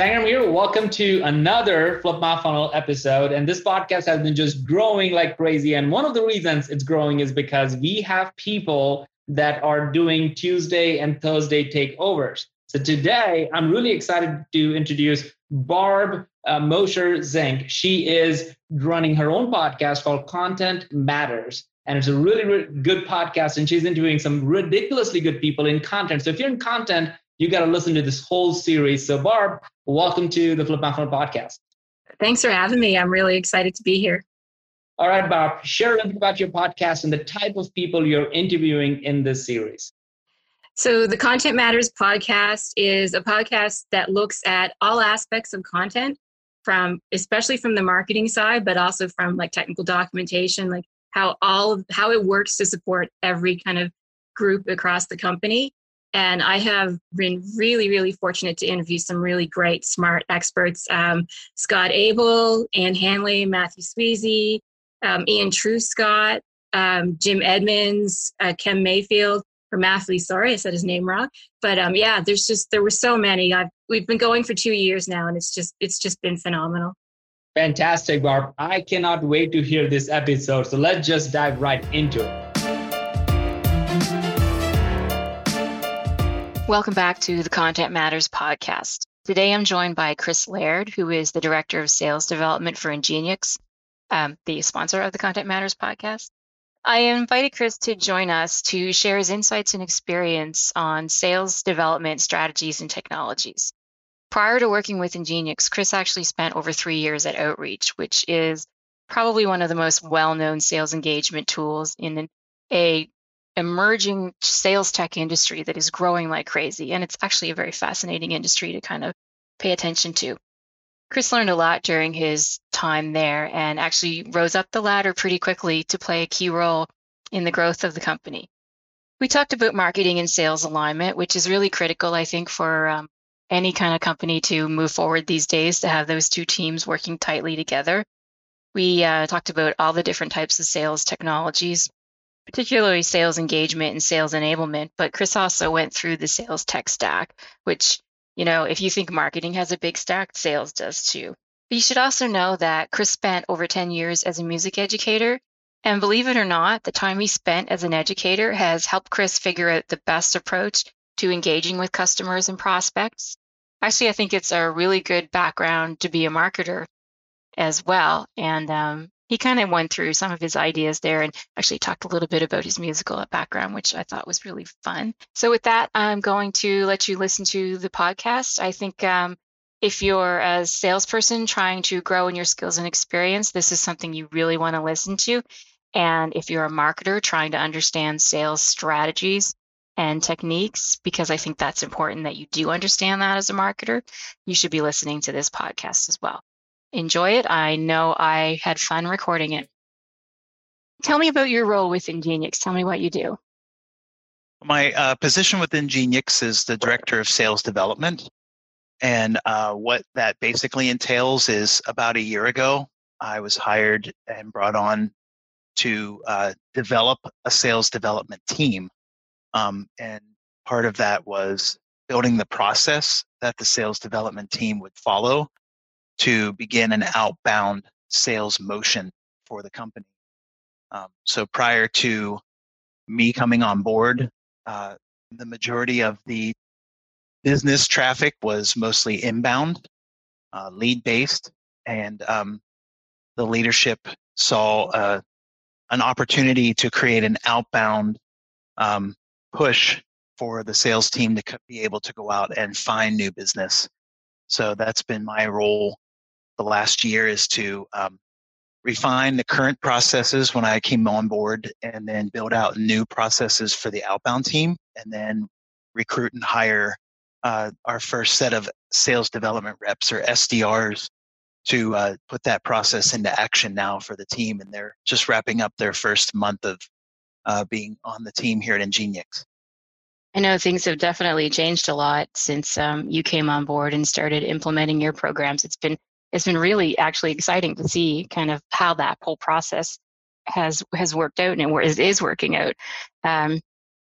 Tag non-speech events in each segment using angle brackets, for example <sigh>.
Sangram here. Welcome to another Flip My Funnel episode. And this podcast has been just growing like crazy. And one of the reasons it's growing is because we have people that are doing Tuesday and Thursday takeovers. So today, I'm really excited to introduce Barb uh, Mosher Zinck. She is running her own podcast called Content Matters. And it's a really, really good podcast. And she's interviewing some ridiculously good people in content. So if you're in content, you got to listen to this whole series. So, Barb, welcome to the Flip My Funnel podcast. Thanks for having me. I'm really excited to be here. All right, Barb, share a little bit about your podcast and the type of people you're interviewing in this series. So, the Content Matters podcast is a podcast that looks at all aspects of content from especially from the marketing side, but also from like technical documentation, like how all of, how it works to support every kind of group across the company. And I have been really, really fortunate to interview some really great, smart experts um, Scott Abel, Ann Handley, Matthew Sweezey, um, Ian Truscott, um, Jim Edmonds, uh, Mayfield, or Matthew. Sorry, I said his name wrong. But um, yeah, there's just, there were so many. I've, we've been going for two years now, and it's just, it's just been phenomenal. Fantastic, Barb. I cannot wait to hear this episode. So let's just dive right into it. Welcome back to the Content Matters podcast. Today I'm joined by Kris Laird, who is the Director of Sales Development for Ingeniux, um, the sponsor of the Content Matters podcast. I invited Kris to join us to share his insights and experience on sales development strategies and technologies. Prior to working with Ingeniux, Kris actually spent over three years at Outreach, which is probably one of the most well known sales engagement tools in a emerging sales tech industry that is growing like crazy. And it's actually a very fascinating industry to kind of pay attention to. Kris learned a lot during his time there and actually rose up the ladder pretty quickly to play a key role in the growth of the company. We talked about marketing and sales alignment, which is really critical, I think, for um, any kind of company to move forward these days to have those two teams working tightly together. We uh, talked about all the different types of sales technologies particularly sales engagement and sales enablement. But Kris also went through the sales tech stack, which, you know, if you think marketing has a big stack, sales does too. But you should also know that Kris spent over 10 years as a music educator. And believe it or not, the time he spent as an educator has helped Kris figure out the best approach to engaging with customers and prospects. Actually, I think it's a really good background to be a marketer as well. And um, he kind of went through some of his ideas there and actually talked a little bit about his musical background, which I thought was really fun. So, with that, I'm going to let you listen to the podcast. I think um, if you're a salesperson trying to grow in your skills and experience, this is something you really want to listen to. And if you're a marketer trying to understand sales strategies and techniques, because I think that's important that you do understand that as a marketer, you should be listening to this podcast as well enjoy it. I know I had fun recording it. Tell me about your role with Ingeniux. Tell me what you do. My uh, position with Ingeniux is the Director of Sales Development. And uh, what that basically entails is about a year ago, I was hired and brought on to uh, develop a sales development team. Um, and part of that was building the process that the sales development team would follow to begin an outbound sales motion for the company. Um, so prior to me coming on board, uh, the majority of the business traffic was mostly inbound, uh, lead based, and um, the leadership saw uh, an opportunity to create an outbound um, push for the sales team to be able to go out and find new business. So that's been my role the last year is to um, refine the current processes when I came on board and then build out new processes for the outbound team and then recruit and hire uh, our first set of sales development reps or SDRs to uh, put that process into action now for the team, and they're just wrapping up their first month of uh, being on the team here at Ingeniux. I know things have definitely changed a lot since um, you came on board and started implementing your programs. It's been it's been really actually exciting to see kind of how that whole process has has worked out and is, is working out. Um,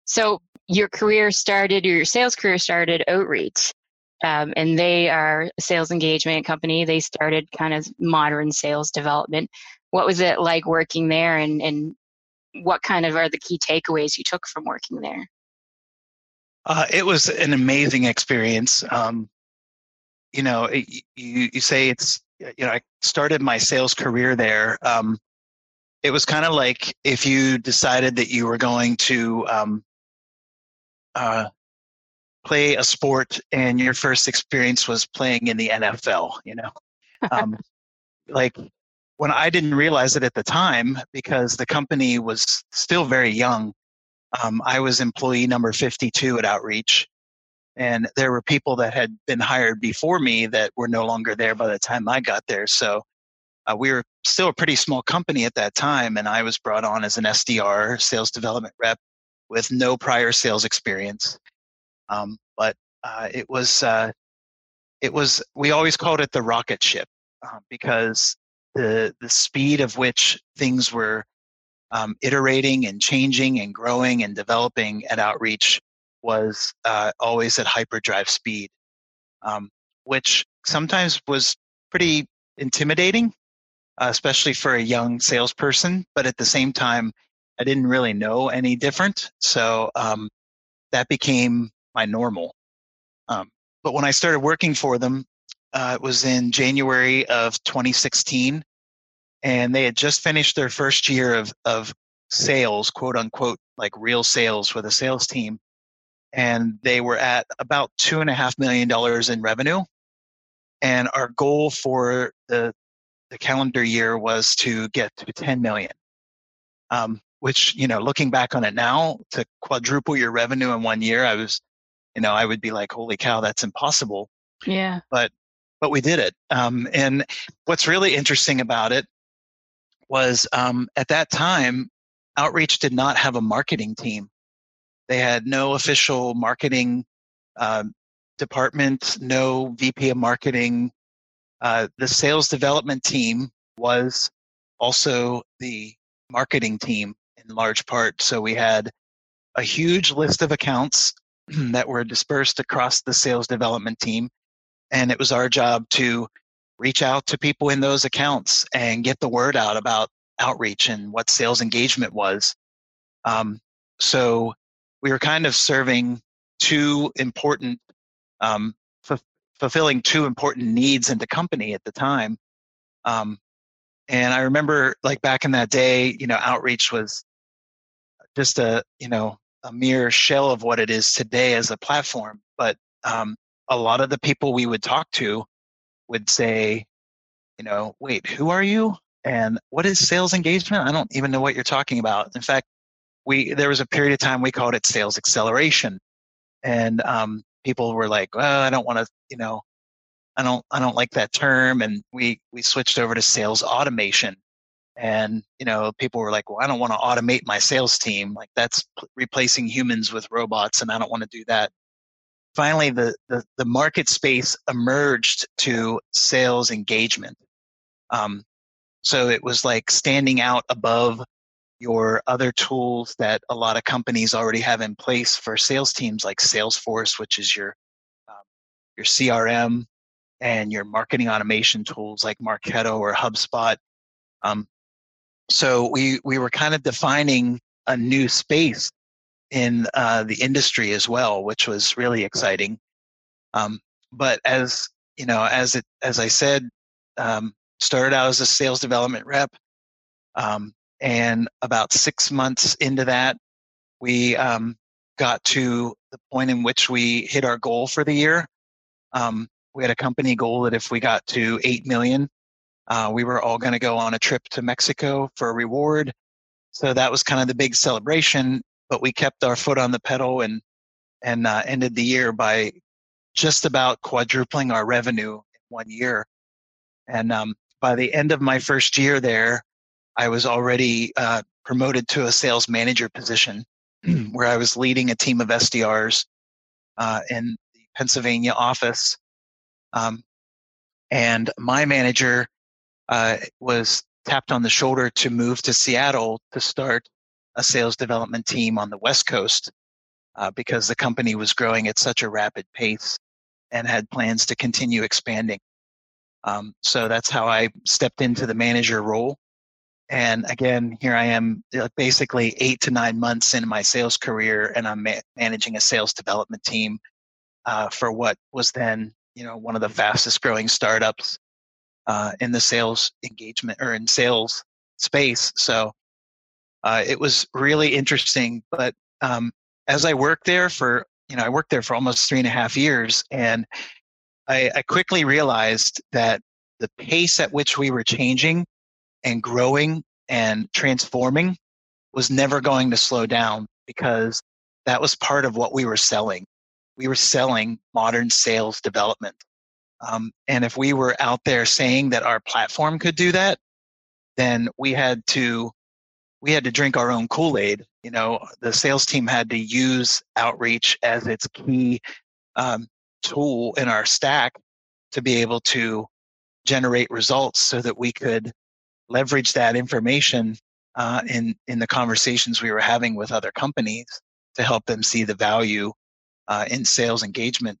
so your career started, your sales career started outreach, um, and they are a sales engagement company. They started kind of modern sales development. What was it like working there, and and what kind of are the key takeaways you took from working there? Uh, it was an amazing experience. Um, you know, you you say it's you know I started my sales career there. Um, it was kind of like if you decided that you were going to um, uh, play a sport and your first experience was playing in the NFL. You know, um, <laughs> like when I didn't realize it at the time because the company was still very young. Um, I was employee number 52 at Outreach, and there were people that had been hired before me that were no longer there by the time I got there. So uh, we were still a pretty small company at that time, and I was brought on as an SDR, sales development rep, with no prior sales experience. Um, but uh, it was uh, it was we always called it the rocket ship uh, because the the speed of which things were um, iterating and changing and growing and developing at outreach was uh, always at hyperdrive speed, um, which sometimes was pretty intimidating, uh, especially for a young salesperson. But at the same time, I didn't really know any different, so um, that became my normal. Um, but when I started working for them, uh, it was in January of 2016, and they had just finished their first year of of sales, quote unquote, like real sales with a sales team and they were at about two and a half million dollars in revenue. And our goal for the the calendar year was to get to 10 million. Um, which you know, looking back on it now, to quadruple your revenue in one year, I was, you know, I would be like, holy cow, that's impossible. Yeah. But but we did it. Um, and what's really interesting about it was um, at that time, Outreach did not have a marketing team. They had no official marketing um, department, no VP of marketing. Uh, the sales development team was also the marketing team in large part. So we had a huge list of accounts <clears throat> that were dispersed across the sales development team. And it was our job to reach out to people in those accounts and get the word out about outreach and what sales engagement was. Um, so we were kind of serving two important, um, f- fulfilling two important needs in the company at the time. Um, and I remember, like back in that day, you know, outreach was just a you know a mere shell of what it is today as a platform. But um, a lot of the people we would talk to would say, you know, wait, who are you? And what is sales engagement? I don't even know what you're talking about. In fact, we there was a period of time we called it sales acceleration, and um, people were like, "Well, I don't want to," you know, I don't I don't like that term, and we we switched over to sales automation. And you know, people were like, "Well, I don't want to automate my sales team. Like that's replacing humans with robots, and I don't want to do that." Finally, the, the, the market space emerged to sales engagement. Um, so it was like standing out above your other tools that a lot of companies already have in place for sales teams like Salesforce, which is your um, your CRM and your marketing automation tools like Marketo or HubSpot. Um, so we we were kind of defining a new space in uh, the industry as well, which was really exciting. Um, but as you know, as it as I said, um, started out as a sales development rep. Um, and about six months into that, we um, got to the point in which we hit our goal for the year. Um, we had a company goal that if we got to 8 million, uh, we were all going to go on a trip to Mexico for a reward. So that was kind of the big celebration, but we kept our foot on the pedal and, and uh, ended the year by just about quadrupling our revenue in one year. And um, by the end of my first year there, I was already uh, promoted to a sales manager position <clears throat> where I was leading a team of SDRs uh, in the Pennsylvania office. Um, and my manager uh, was tapped on the shoulder to move to Seattle to start a sales development team on the West Coast uh, because the company was growing at such a rapid pace and had plans to continue expanding. Um, so that's how I stepped into the manager role. And again, here I am basically eight to nine months into my sales career, and I'm ma- managing a sales development team uh, for what was then, you know, one of the fastest growing startups uh, in the sales engagement or in sales space. So uh, it was really interesting. But um, as I worked there for, you know, I worked there for almost three and a half years, and I, I quickly realized that the pace at which we were changing and growing and transforming was never going to slow down because that was part of what we were selling. We were selling modern sales development. Um, and if we were out there saying that our platform could do that, then we had to we had to drink our own Kool-Aid. You know, the sales team had to use outreach as its key um, tool in our stack to be able to generate results so that we could leverage that information uh, in in the conversations we were having with other companies to help them see the value uh, in sales engagement.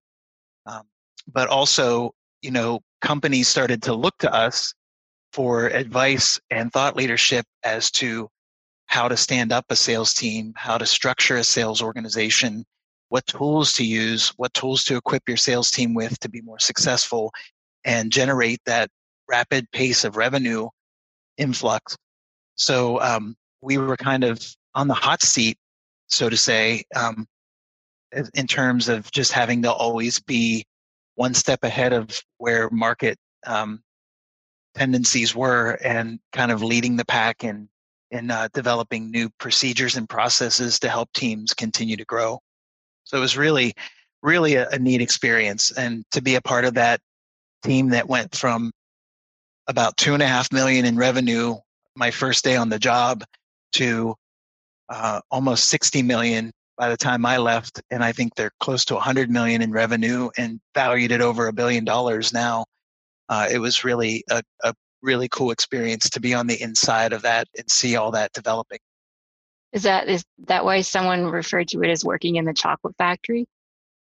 Um, but also, you know, companies started to look to us for advice and thought leadership as to how to stand up a sales team, how to structure a sales organization, what tools to use, what tools to equip your sales team with to be more successful and generate that rapid pace of revenue influx. So um, we were kind of on the hot seat, so to say, um, in terms of just having to always be one step ahead of where market um, tendencies were and kind of leading the pack in in uh, developing new procedures and processes to help teams continue to grow. So it was really, really a, a neat experience, and to be a part of that team that went from about two and a half million in revenue my first day on the job to uh, almost 60 million by the time I left. And I think they're close to 100 million in revenue and valued at over a billion dollars now. Uh, it was really a, a really cool experience to be on the inside of that and see all that developing. Is that is that why someone referred to it as working in the chocolate factory?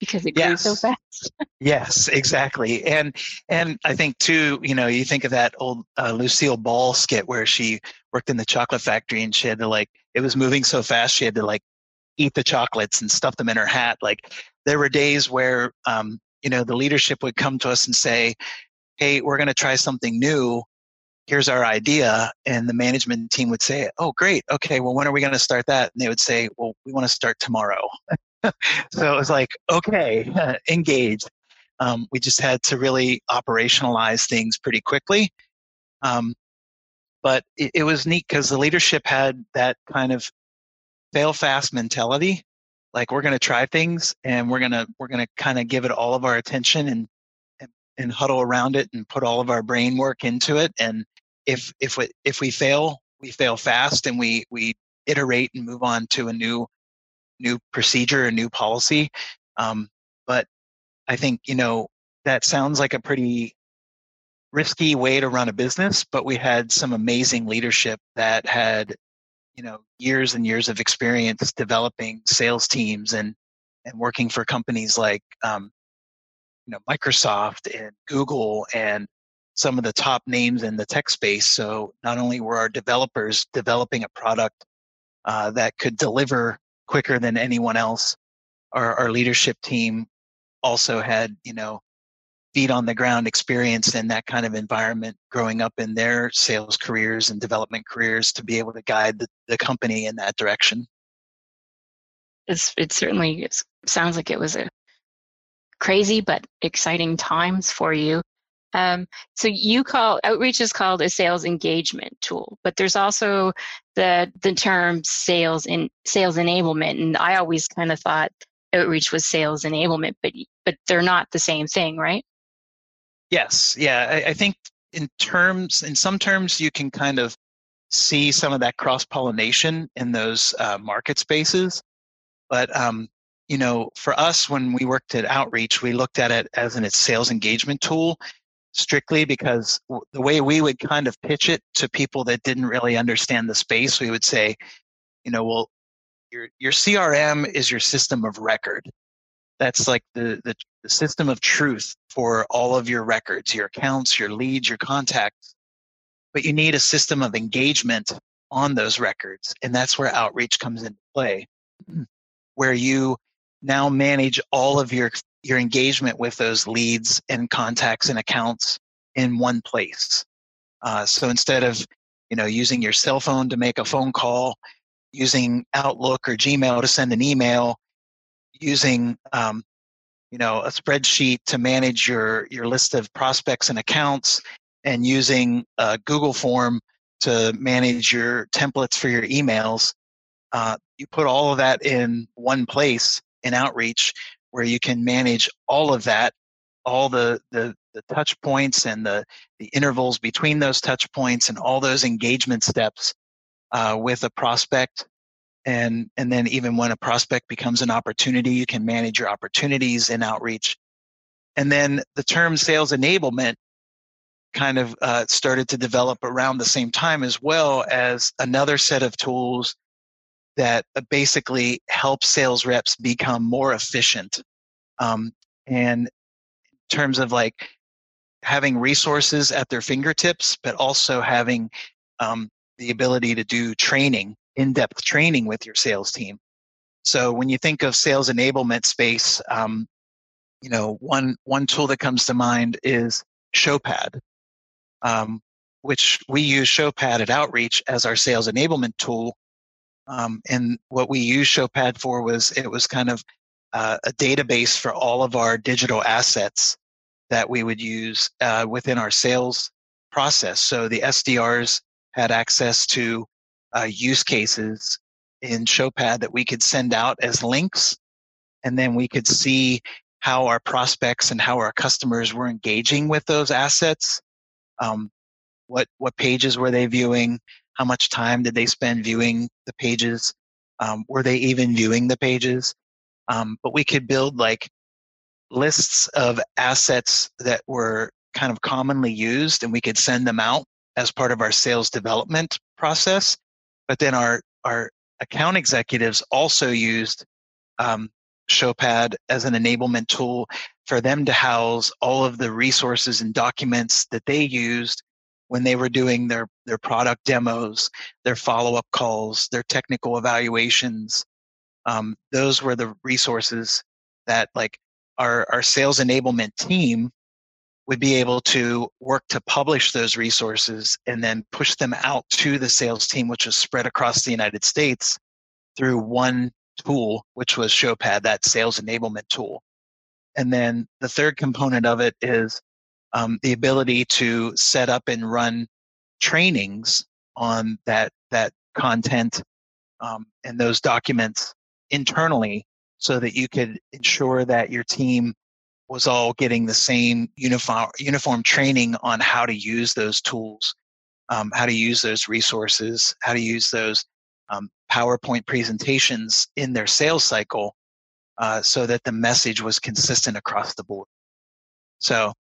Because it grew yes. so fast. <laughs> yes, exactly. And and I think too, you know, you think of that old uh, Lucille Ball skit where she worked in the chocolate factory and she had to like it was moving so fast she had to like eat the chocolates and stuff them in her hat. Like there were days where um, you know the leadership would come to us and say, "Hey, we're going to try something new." Here's our idea. And the management team would say, Oh, great. Okay. Well, when are we going to start that? And they would say, Well, we want to start tomorrow. <laughs> <laughs> so it was like, okay, <laughs> engaged. Um, we just had to really operationalize things pretty quickly. Um, but it, it was neat because the leadership had that kind of fail fast mentality. Like we're going to try things and we're going to we're going to kind of give it all of our attention and, and and huddle around it and put all of our brain work into it. And if if we if we fail, we fail fast and we we iterate and move on to a new new procedure, a new policy. Um, but I think, you know, that sounds like a pretty risky way to run a business, but we had some amazing leadership that had, you know, years and years of experience developing sales teams and, and working for companies like, um, you know, Microsoft and Google and some of the top names in the tech space. So not only were our developers developing a product uh, that could deliver quicker than anyone else. Our, our leadership team also had, you know, feet on the ground experience in that kind of environment growing up in their sales careers and development careers to be able to guide the, the company in that direction. It's, it certainly sounds like it was a crazy but exciting times for you. Um, so you call outreach is called a sales engagement tool, but there's also the the term sales in sales enablement, and I always kind of thought outreach was sales enablement, but but they're not the same thing, right? Yes, yeah, I, I think in terms, in some terms, you can kind of see some of that cross pollination in those uh, market spaces. But um, you know, for us, when we worked at Outreach, we looked at it as an sales engagement tool strictly because the way we would kind of pitch it to people that didn't really understand the space, we would say, you know, well, your your CRM is your system of record. That's like the, the, the system of truth for all of your records, your accounts, your leads, your contacts. But you need a system of engagement on those records. And that's where outreach comes into play, <clears throat> where you now manage all of your your engagement with those leads and contacts and accounts in one place. Uh, so instead of you know using your cell phone to make a phone call, using Outlook or Gmail to send an email, using um, you know a spreadsheet to manage your your list of prospects and accounts, and using a Google form to manage your templates for your emails. Uh, you put all of that in one place in Outreach, where you can manage all of that, all the the, the touch points and the the intervals between those touch points and all those engagement steps uh, with a prospect. And and then even when a prospect becomes an opportunity you can manage your opportunities in outreach. And then the term sales enablement kind of uh, started to develop around the same time as well as another set of tools that uh, basically help sales reps become more efficient um, and in terms of like having resources at their fingertips but also having um, the ability to do training in-depth training with your sales team. So when you think of sales enablement space, um, you know one one tool that comes to mind is Showpad, um, which we use Showpad at Outreach as our sales enablement tool. Um, and what we used Showpad for was it was kind of uh, a database for all of our digital assets that we would use uh, within our sales process. So the SDRs had access to uh, use cases in Showpad that we could send out as links, and then we could see how our prospects and how our customers were engaging with those assets. Um, what what pages were they viewing? How much time did they spend viewing the pages? Um, were they even viewing the pages? Um, but we could build like lists of assets that were kind of commonly used, and we could send them out as part of our sales development process. But then our our account executives also used um, Showpad as an enablement tool for them to house all of the resources and documents that they used when they were doing their their product demos, their follow up calls, their technical evaluations. Um, those were the resources that like our our sales enablement team would be able to work to publish those resources and then push them out to the sales team, which was spread across the United States through one tool, which was Showpad, that sales enablement tool. And then the third component of it is um, the ability to set up and run trainings on that that content um, and those documents internally so that you could ensure that your team was all getting the same uniform uniform training on how to use those tools, um, how to use those resources, how to use those um, PowerPoint presentations in their sales cycle, uh, so that the message was consistent across the board. So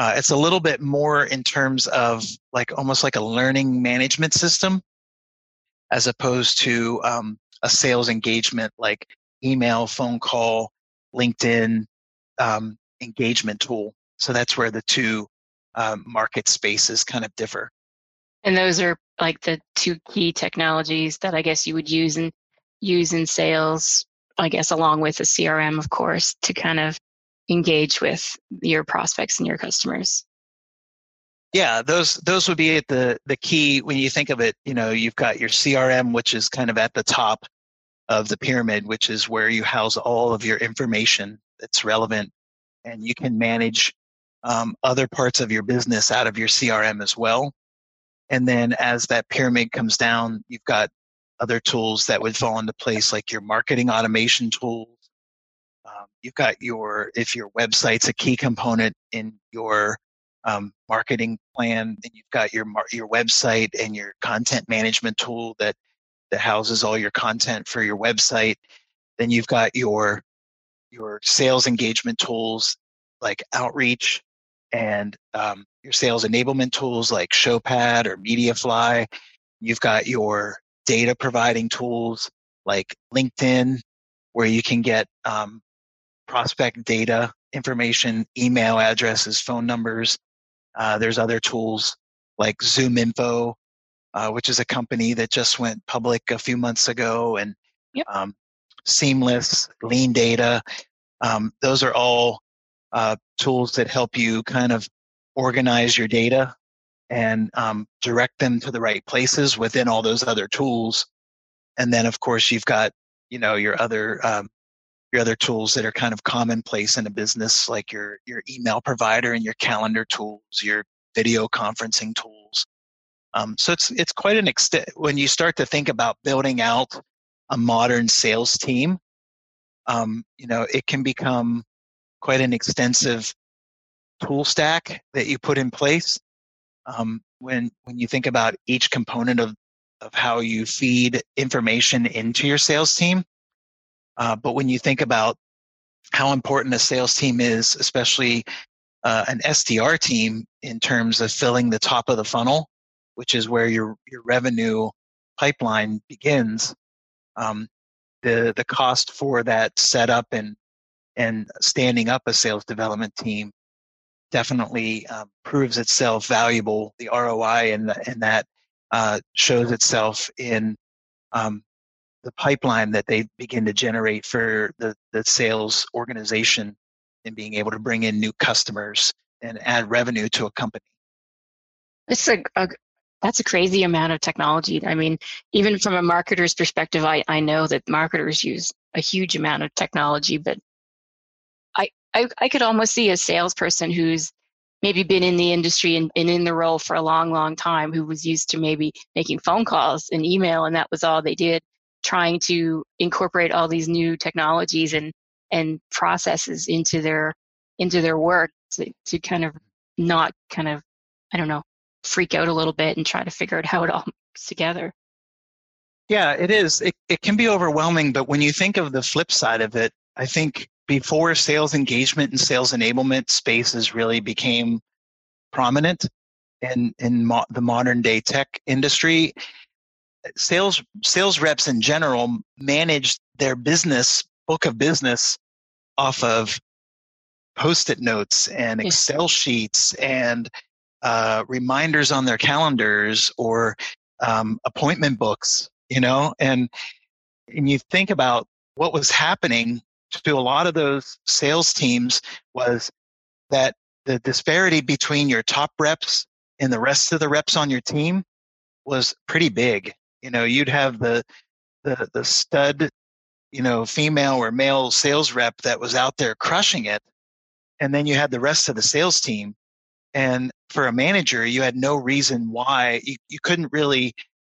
uh, it's a little bit more in terms of like almost like a learning management system, as opposed to um, a sales engagement like email, phone call, LinkedIn, um, engagement tool. So that's where the two um, market spaces kind of differ. And those are like the two key technologies that I guess you would use in use in sales. I guess along with the CRM, of course, to kind of engage with your prospects and your customers. Yeah, those those would be the the key when you think of it. You know, you've got your CRM, which is kind of at the top of the pyramid, which is where you house all of your information that's relevant and you can manage um, other parts of your business out of your CRM as well. And then as that pyramid comes down, you've got other tools that would fall into place, like your marketing automation tools. You've got your, if your website's a key component in your um, marketing plan, then you've got your your website and your content management tool that that houses all your content for your website. Then you've got your your sales engagement tools like Outreach and um, your sales enablement tools like Showpad or MediaFly. You've got your data providing tools like LinkedIn, where you can get um, prospect data information, email addresses, phone numbers. Uh, there's other tools like ZoomInfo, uh, which is a company that just went public a few months ago, and yep. um, Seamless, Lean Data. Um, those are all uh, tools that help you kind of organize your data and um, direct them to the right places within all those other tools. And then, of course, you've got you know your other um, your other tools that are kind of commonplace in a business, like your your email provider and your calendar tools, your video conferencing tools. Um, so it's it's quite an extent when you start to think about building out a modern sales team. Um, you know, it can become quite an extensive tool stack that you put in place. Um, when when you think about each component of of how you feed information into your sales team, uh, but when you think about how important a sales team is, especially uh, an SDR team, in terms of filling the top of the funnel, which is where your your revenue pipeline begins, um, the the cost for that setup and and standing up a sales development team definitely um, proves itself valuable. The ROI and and that uh, shows itself in um, the pipeline that they begin to generate for the, the sales organization and being able to bring in new customers and add revenue to a company. It's a, a that's a crazy amount of technology. I mean, even from a marketer's perspective, I, I know that marketers use a huge amount of technology, but I, I, I could almost see a salesperson who's maybe been in the industry and in the role for a long, long time, who was used to maybe making phone calls and email, and that was all they did trying to incorporate all these new technologies and and processes into their into their work to, to kind of not kind of I don't know freak out a little bit and try to figure out how it all mixes together. Yeah, it is. It, it can be overwhelming, but when you think of the flip side of it, I think before sales engagement and sales enablement spaces really became prominent in in mo- the modern day tech industry, sales sales reps in general manage their business book of business off of post-it notes and excel sheets and uh, reminders on their calendars or um, appointment books you know? And and you think about what was happening to a lot of those sales teams was that the disparity between your top reps and the rest of the reps on your team was pretty big you know you'd have the the the stud you know female or male sales rep that was out there crushing it and then you had the rest of the sales team and for a manager you had no reason why you, you couldn't really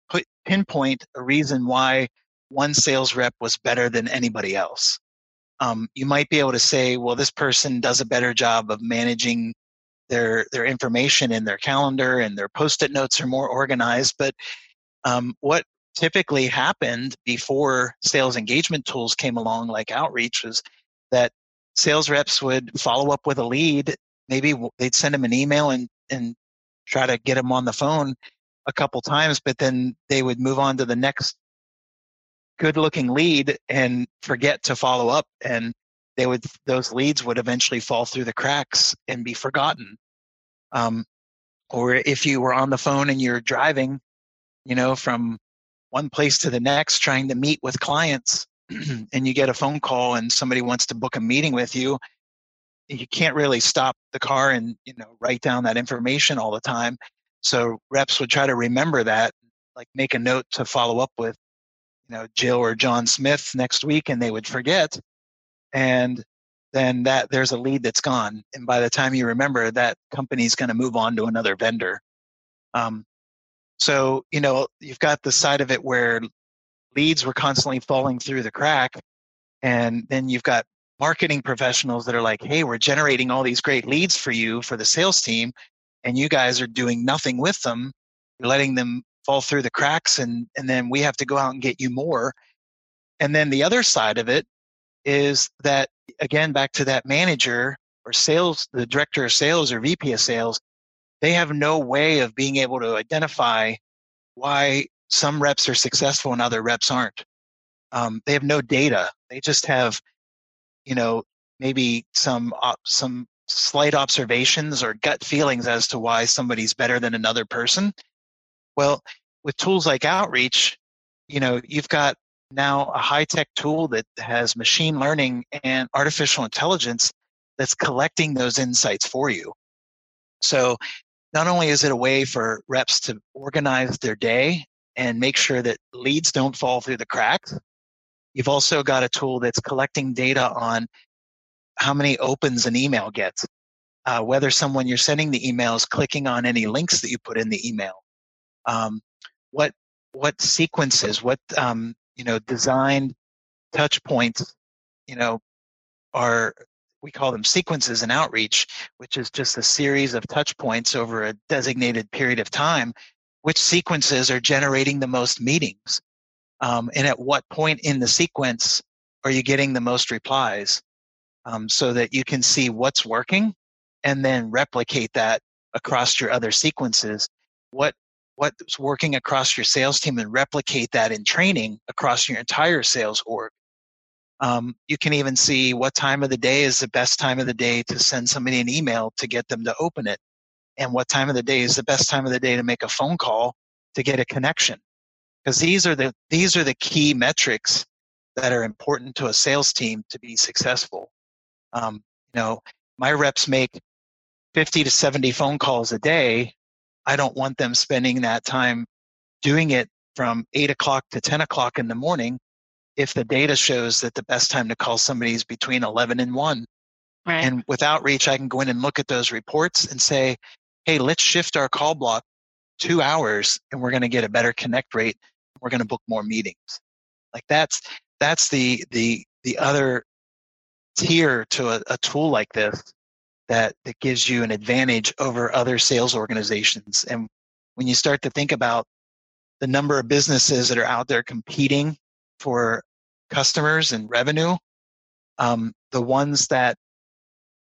put pinpoint a reason why one sales rep was better than anybody else. Um, you might be able to say well this person does a better job of managing their their information in their calendar and their post-it notes are more organized but um, what typically happened before sales engagement tools came along, like outreach, was that sales reps would follow up with a lead. Maybe they'd send them an email and, and try to get them on the phone a couple times, but then they would move on to the next good looking lead and forget to follow up. And they would, those leads would eventually fall through the cracks and be forgotten. Um, or if you were on the phone and you're driving you know, from one place to the next trying to meet with clients <clears throat> and you get a phone call and somebody wants to book a meeting with you you can't really stop the car and you know write down that information all the time. So reps would try to remember that like make a note to follow up with you know jill or john smith next week and they would forget. And then that there's a lead that's gone. And by the time you remember that company's going to move on to another vendor. Um, so, you know, you've got the side of it where leads were constantly falling through the crack. And then you've got marketing professionals that are like, hey, we're generating all these great leads for you for the sales team. and you guys are doing nothing with them. You're letting them fall through the cracks, and and then we have to go out and get you more. And then the other side of it is that again back to that manager or sales, the director of sales or VP of sales, they have no way of being able to identify why some reps are successful and other reps aren't. Um, they have no data. They just have, you know, maybe some uh, some slight observations or gut feelings as to why somebody's better than another person. Well, with tools like Outreach, you know, you've got now a high tech tool that has machine learning and artificial intelligence that's collecting those insights for you. So not only is it a way for reps to organize their day and make sure that leads don't fall through the cracks, you've also got a tool that's collecting data on how many opens an email gets, uh, whether someone you're sending the email is clicking on any links that you put in the email, um, what what sequences, what um, you know, designed touch points, you know, are we call them sequences in outreach, which is just a series of touch points over a designated period of time. Which sequences are generating the most meetings? Um, and at what point in the sequence are you getting the most replies? Um, so that you can see what's working and then replicate that across your other sequences. What what's working across your sales team and replicate that in training across your entire sales org. Um, you can even see what time of the day is the best time of the day to send somebody an email to get them to open it, and what time of the day is the best time of the day to make a phone call to get a connection. Because these are the these are the key metrics that are important to a sales team to be successful. Um, you know, my reps make 50 to 70 phone calls a day I don't want them spending that time doing it from eight o'clock to 10 o'clock in the morning if the data shows that the best time to call somebody is between 11 and 1. Right. And with outreach, I can go in and look at those reports and say, hey, let's shift our call block two hours and we're going to get a better connect rate. We're going to book more meetings. Like that's, that's the, the, the other tier to a, a tool like this that that gives you an advantage over other sales organizations and when you start to think about the number of businesses that are out there competing for customers and revenue um, the ones that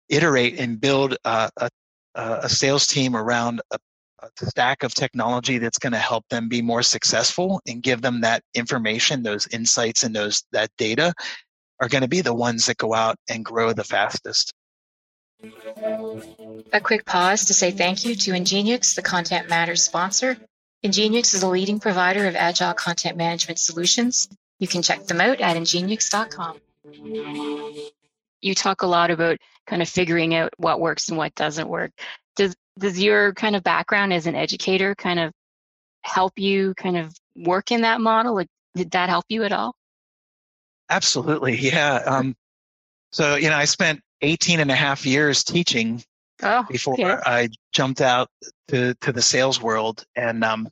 iterate and build a, a, a sales team around a, a stack of technology that's going to help them be more successful and give them that information those insights and those that data are going to be the ones that go out and grow the fastest a quick pause to say thank you to Ingeniux, the Content Matters sponsor. Ingeniux is a leading provider of agile content management solutions. You can check them out at ingeniux.com. You talk a lot about kind of figuring out what works and what doesn't work. Does does your kind of background as an educator kind of help you kind of work in that model? Like, did that help you at all? Absolutely, yeah. Um, so you know, I spent 18 and a half years teaching oh, before I jumped out to, to the sales world. And um,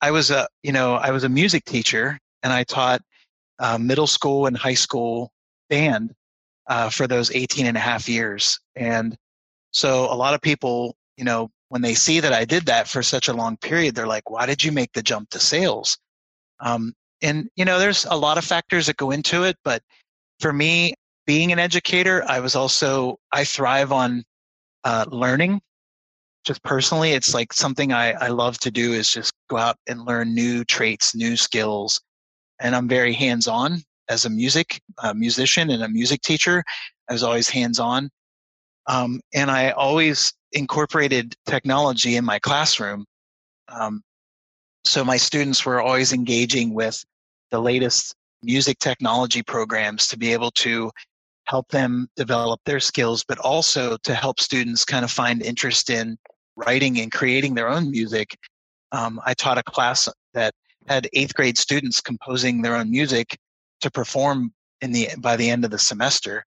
I was a, you know, I was a music teacher and I taught uh, middle school and high school band uh, for those 18 and a half years. And so a lot of people, you know, when they see that I did that for such a long period, they're like, why did you make the jump to sales? Um, and, you know, there's a lot of factors that go into it, but for me, being an educator, I was also, I thrive on uh, learning. Just personally, it's like something I, I love to do is just go out and learn new traits, new skills. And I'm very hands on as a music a musician and a music teacher. I was always hands on. Um, and I always incorporated technology in my classroom. Um, so my students were always engaging with the latest music technology programs to be able to help them develop their skills, but also to help students kind of find interest in writing and creating their own music. Um, I taught a class that had eighth grade students composing their own music to perform in the by the end of the semester.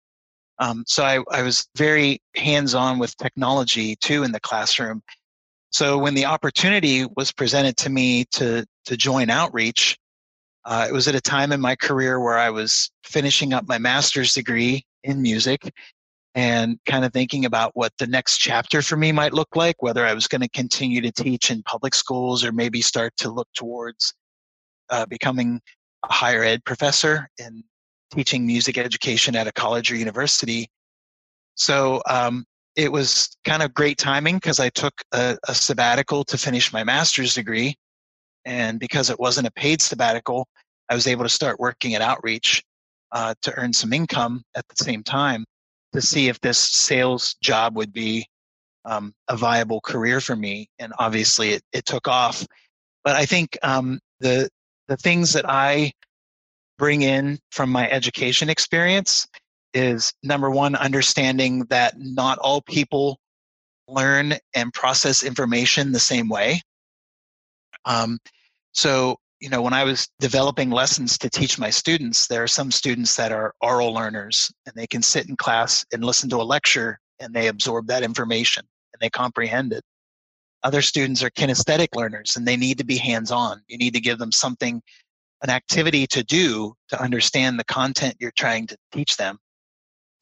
Um, so I, I was very hands-on with technology too in the classroom. So when the opportunity was presented to me to to join Outreach, uh, it was at a time in my career where I was finishing up my master's degree in music and kind of thinking about what the next chapter for me might look like, whether I was going to continue to teach in public schools or maybe start to look towards uh, becoming a higher ed professor and teaching music education at a college or university. So um, it was kind of great timing because I took a, a sabbatical to finish my master's degree. And because it wasn't a paid sabbatical, I was able to start working at Outreach uh, to earn some income at the same time to see if this sales job would be um, a viable career for me. And obviously, it, it took off. But I think um, the the things that I bring in from my education experience is number one, understanding that not all people learn and process information the same way. Um, so, you know, when I was developing lessons to teach my students, there are some students that are oral learners and they can sit in class and listen to a lecture and they absorb that information and they comprehend it. Other students are kinesthetic learners and they need to be hands on. You need to give them something, an activity to do to understand the content you're trying to teach them.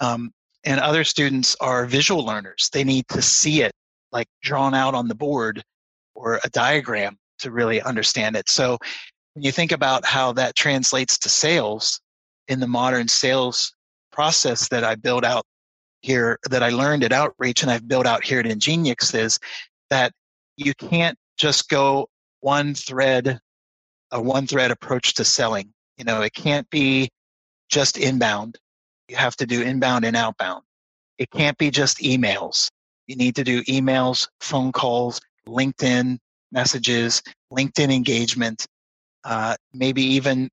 Um, and other students are visual learners. They need to see it like drawn out on the board or a diagram to really understand it. So when you think about how that translates to sales in the modern sales process that I built out here, that I learned at Outreach and I've built out here at Ingeniux is that you can't just go one thread, a one thread approach to selling. You know, it can't be just inbound. You have to do inbound and outbound. It can't be just emails. You need to do emails, phone calls, LinkedIn, messages, LinkedIn engagement, uh, maybe even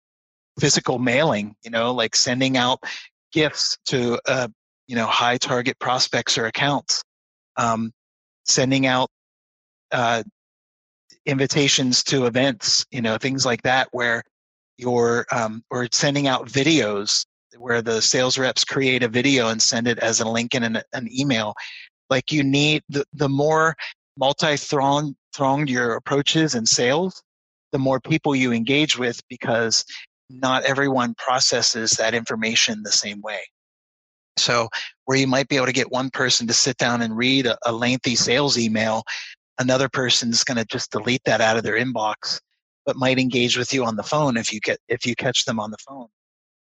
physical mailing, you know, like sending out gifts to, uh, you know, high target prospects or accounts, um, sending out uh, invitations to events, you know, things like that, where you're, um, or sending out videos where the sales reps create a video and send it as a link in an, an email. Like you need the, the more multi-thronged thronged your approaches and sales, the more people you engage with because not everyone processes that information the same way. So, where you might be able to get one person to sit down and read a, a lengthy sales email, another person's going to just delete that out of their inbox, but might engage with you on the phone if you get if you catch them on the phone.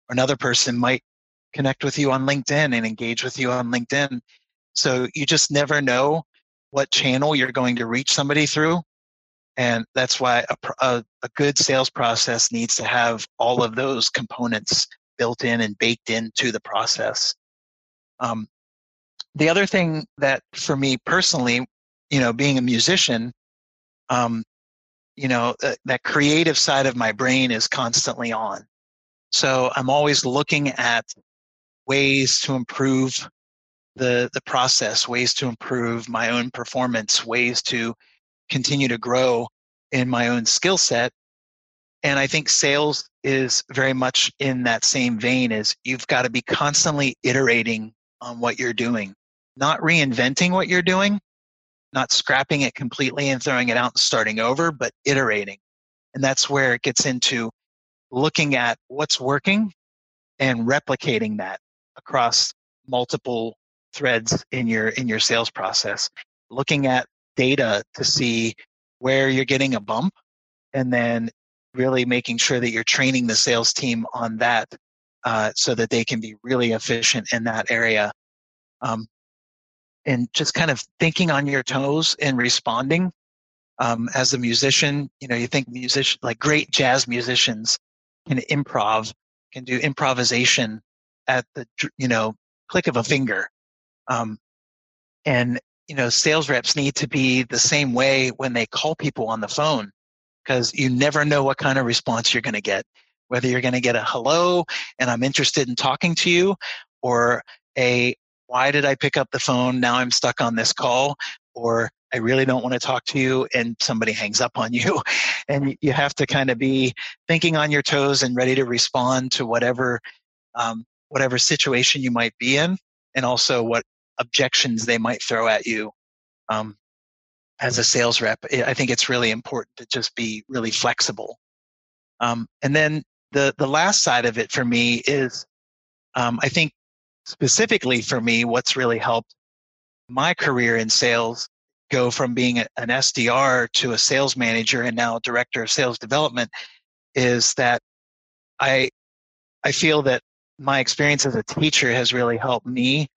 Another person might connect with you on LinkedIn and engage with you on LinkedIn. So you just never know what channel you're going to reach somebody through. And that's why a, a, a, good sales process needs to have all of those components built in and baked into the process. Um, the other thing that for me personally, you know, being a musician, um, you know, th- that creative side of my brain is constantly on. So I'm always looking at ways to improve the the process, ways to improve my own performance, ways to continue to grow in my own skill set. And I think sales is very much in that same vein is you've got to be constantly iterating on what you're doing, not reinventing what you're doing, not scrapping it completely and throwing it out and starting over, but iterating. And that's where it gets into looking at what's working and replicating that across multiple threads in your in your sales process looking at data to see where you're getting a bump and then really making sure that you're training the sales team on that uh, so that they can be really efficient in that area um, and just kind of thinking on your toes and responding um, as a musician you know you think musician like great jazz musicians can improv can do improvisation at the you know click of a finger um, and you know, sales reps need to be the same way when they call people on the phone because you never know what kind of response you're going to get. Whether you're going to get a hello and I'm interested in talking to you, or a why did I pick up the phone? Now I'm stuck on this call, or I really don't want to talk to you, and somebody hangs up on <laughs> you. And you have to kind of be thinking on your toes and ready to respond to whatever um, whatever situation you might be in, and also what objections they might throw at you um, as a sales rep. I think it's really important to just be really flexible. Um, and then the the last side of it for me is, um, I think specifically for me, what's really helped my career in sales go from being an SDR to a sales manager and now director of sales development is that I I feel that my experience as a teacher has really helped me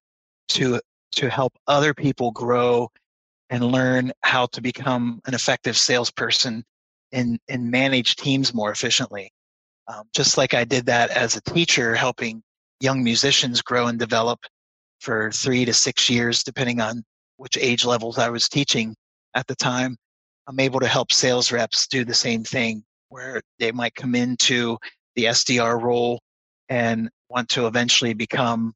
to to help other people grow and learn how to become an effective salesperson and and manage teams more efficiently. Um, just like I did that as a teacher, helping young musicians grow and develop for three to six years, depending on which age levels I was teaching at the time. I'm able to help sales reps do the same thing, where they might come into the SDR role and want to eventually become,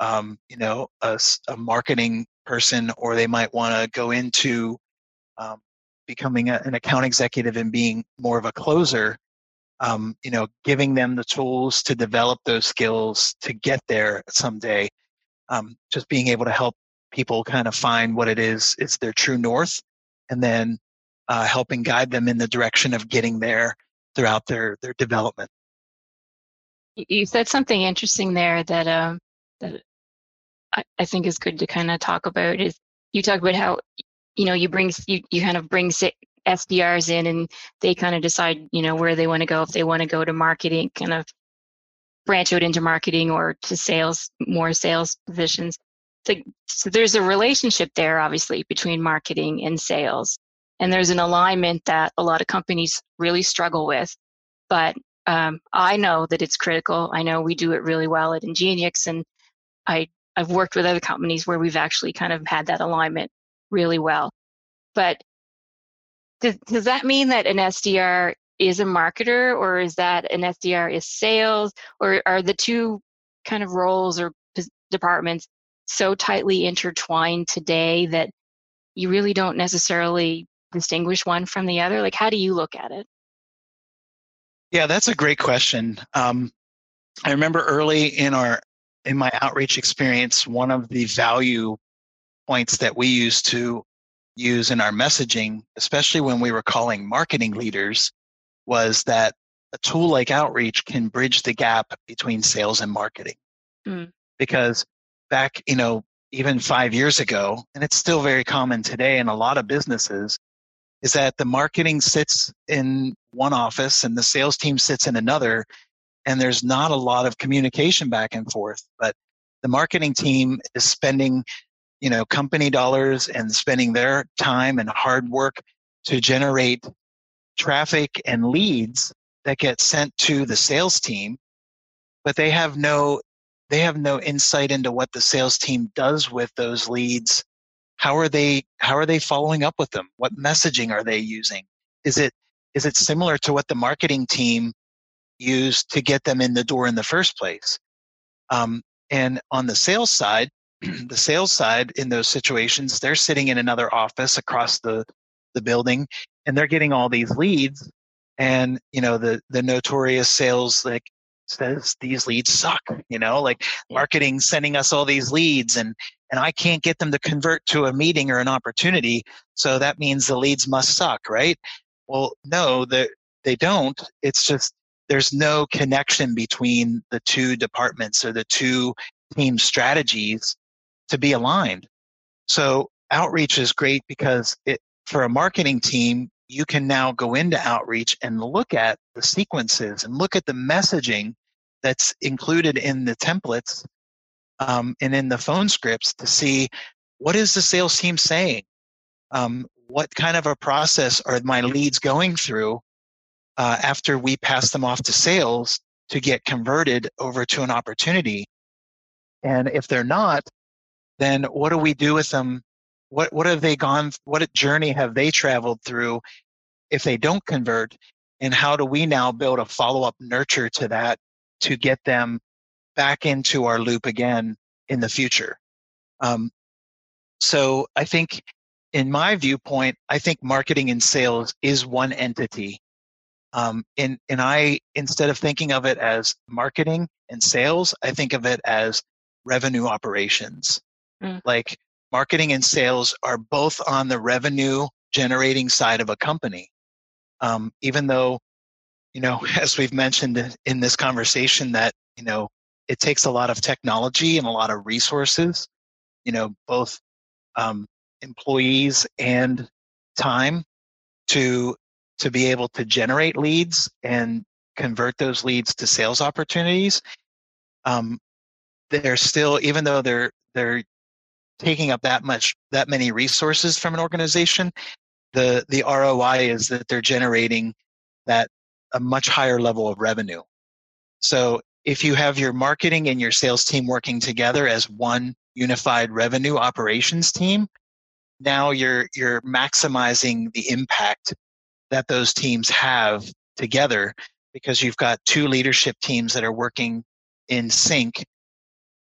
um, you know, a, a, marketing person, or they might want to go into um, becoming a, an account executive and being more of a closer. Um, you know, giving them the tools to develop those skills to get there someday. Um, just being able to help people kind of find what it is is their true north, and then uh, helping guide them in the direction of getting there throughout their their development. You said something interesting there that um, that I, I think is good to kind of talk about. Is you talk about how you know you bring you you kind of bring SDRs in and they kind of decide you know where they want to go if they want to go to marketing kind of branch out into marketing or to sales more sales positions. So, so there's a relationship there obviously between marketing and sales and there's an alignment that a lot of companies really struggle with. But um, i know that it's critical. I know we do it really well at Ingeniux and i i've worked with other companies where we've actually kind of had that alignment really well. But does, does that mean that an sdr is a marketer or is that an sdr is sales or are the two kind of roles or departments so tightly intertwined today that you really don't necessarily distinguish one from the other? Like, how do you look at it? Yeah, that's a great question. Um, I remember early in our in my outreach experience, one of the value points that we used to use in our messaging, especially when we were calling marketing leaders, was that a tool like outreach can bridge the gap between sales and marketing. Mm. Because back, you know, even five years ago, and it's still very common today in a lot of businesses, is that the marketing sits in one office and the sales team sits in another, and there's not a lot of communication back and forth. But the marketing team is spending, you know, company dollars and spending their time and hard work to generate traffic and leads that get sent to the sales team, but they have no they have no insight into what the sales team does with those leads. How are they how are they following up with them? What messaging are they using? Is it is it similar to what the marketing team used to get them in the door in the first place? Um, and on the sales side the sales side in those situations they're sitting in another office across the the building and they're getting all these leads and you know the the notorious sales like says these leads suck you know like marketing sending us all these leads and and i can't get them to convert to a meeting or an opportunity so that means the leads must suck right? Well no they, they don't. It's just there's no connection between the two departments or the two team strategies to be aligned. So outreach is great because it for a marketing team you can now go into outreach and look at the sequences and look at the messaging that's included in the templates um, and in the phone scripts to see what is the sales team saying? Um, what kind of a process are my leads going through uh, after we pass them off to sales to get converted over to an opportunity? And if they're not then what do we do with them? What what have they gone what journey have they traveled through if they don't convert? And how do we now build a follow-up nurture to that to get them back into our loop again in the future? Um, so i think in my viewpoint i think marketing and sales is one entity. Um, and and i instead of thinking of it as marketing and sales i think of it as revenue operations mm. like marketing and sales are both on the revenue generating side of a company. Um, even though, you know, <laughs> as we've mentioned in this conversation, that, you know, it takes a lot of technology and a lot of resources, you know, both um, employees and time to to be able to generate leads and convert those leads to sales opportunities. Um, they're still, even though they're they're taking up that much that many resources from an organization, the the ROI is that they're generating that a much higher level of revenue. So if you have your marketing and your sales team working together as one unified revenue operations team, now you're you're maximizing the impact that those teams have together because you've got two leadership teams that are working in sync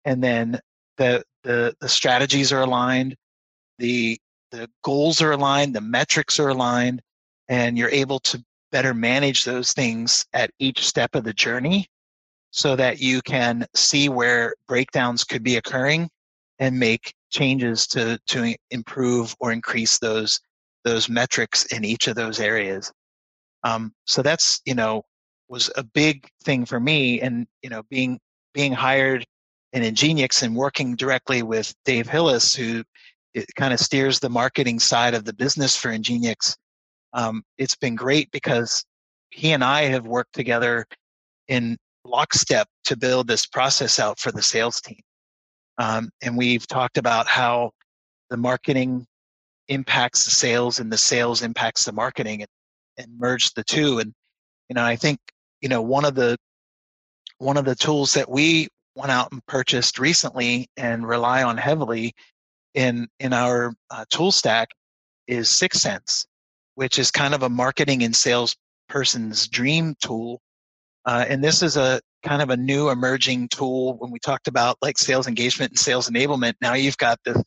and then the the the strategies are aligned the the goals are aligned the metrics are aligned and you're able to better manage those things at each step of the journey so that you can see where breakdowns could be occurring and make changes to to improve or increase those those metrics in each of those areas. Um, so that's you know was a big thing for me and you know being being hired in Ingeniux and working directly with Dave Hillis who kind of steers the marketing side of the business for Ingeniux um, it's been great because he and I have worked together in lockstep to build this process out for the sales team. Um, and we've talked about how the marketing impacts the sales and the sales impacts the marketing and, and merge the two. And, you know, I think, you know, one of the, one of the tools that we went out and purchased recently and rely on heavily in, in our uh, tool stack is 6sense, which is kind of a marketing and sales person's dream tool uh, and this is a kind of a new emerging tool when we talked about like sales engagement and sales enablement. Now you've got this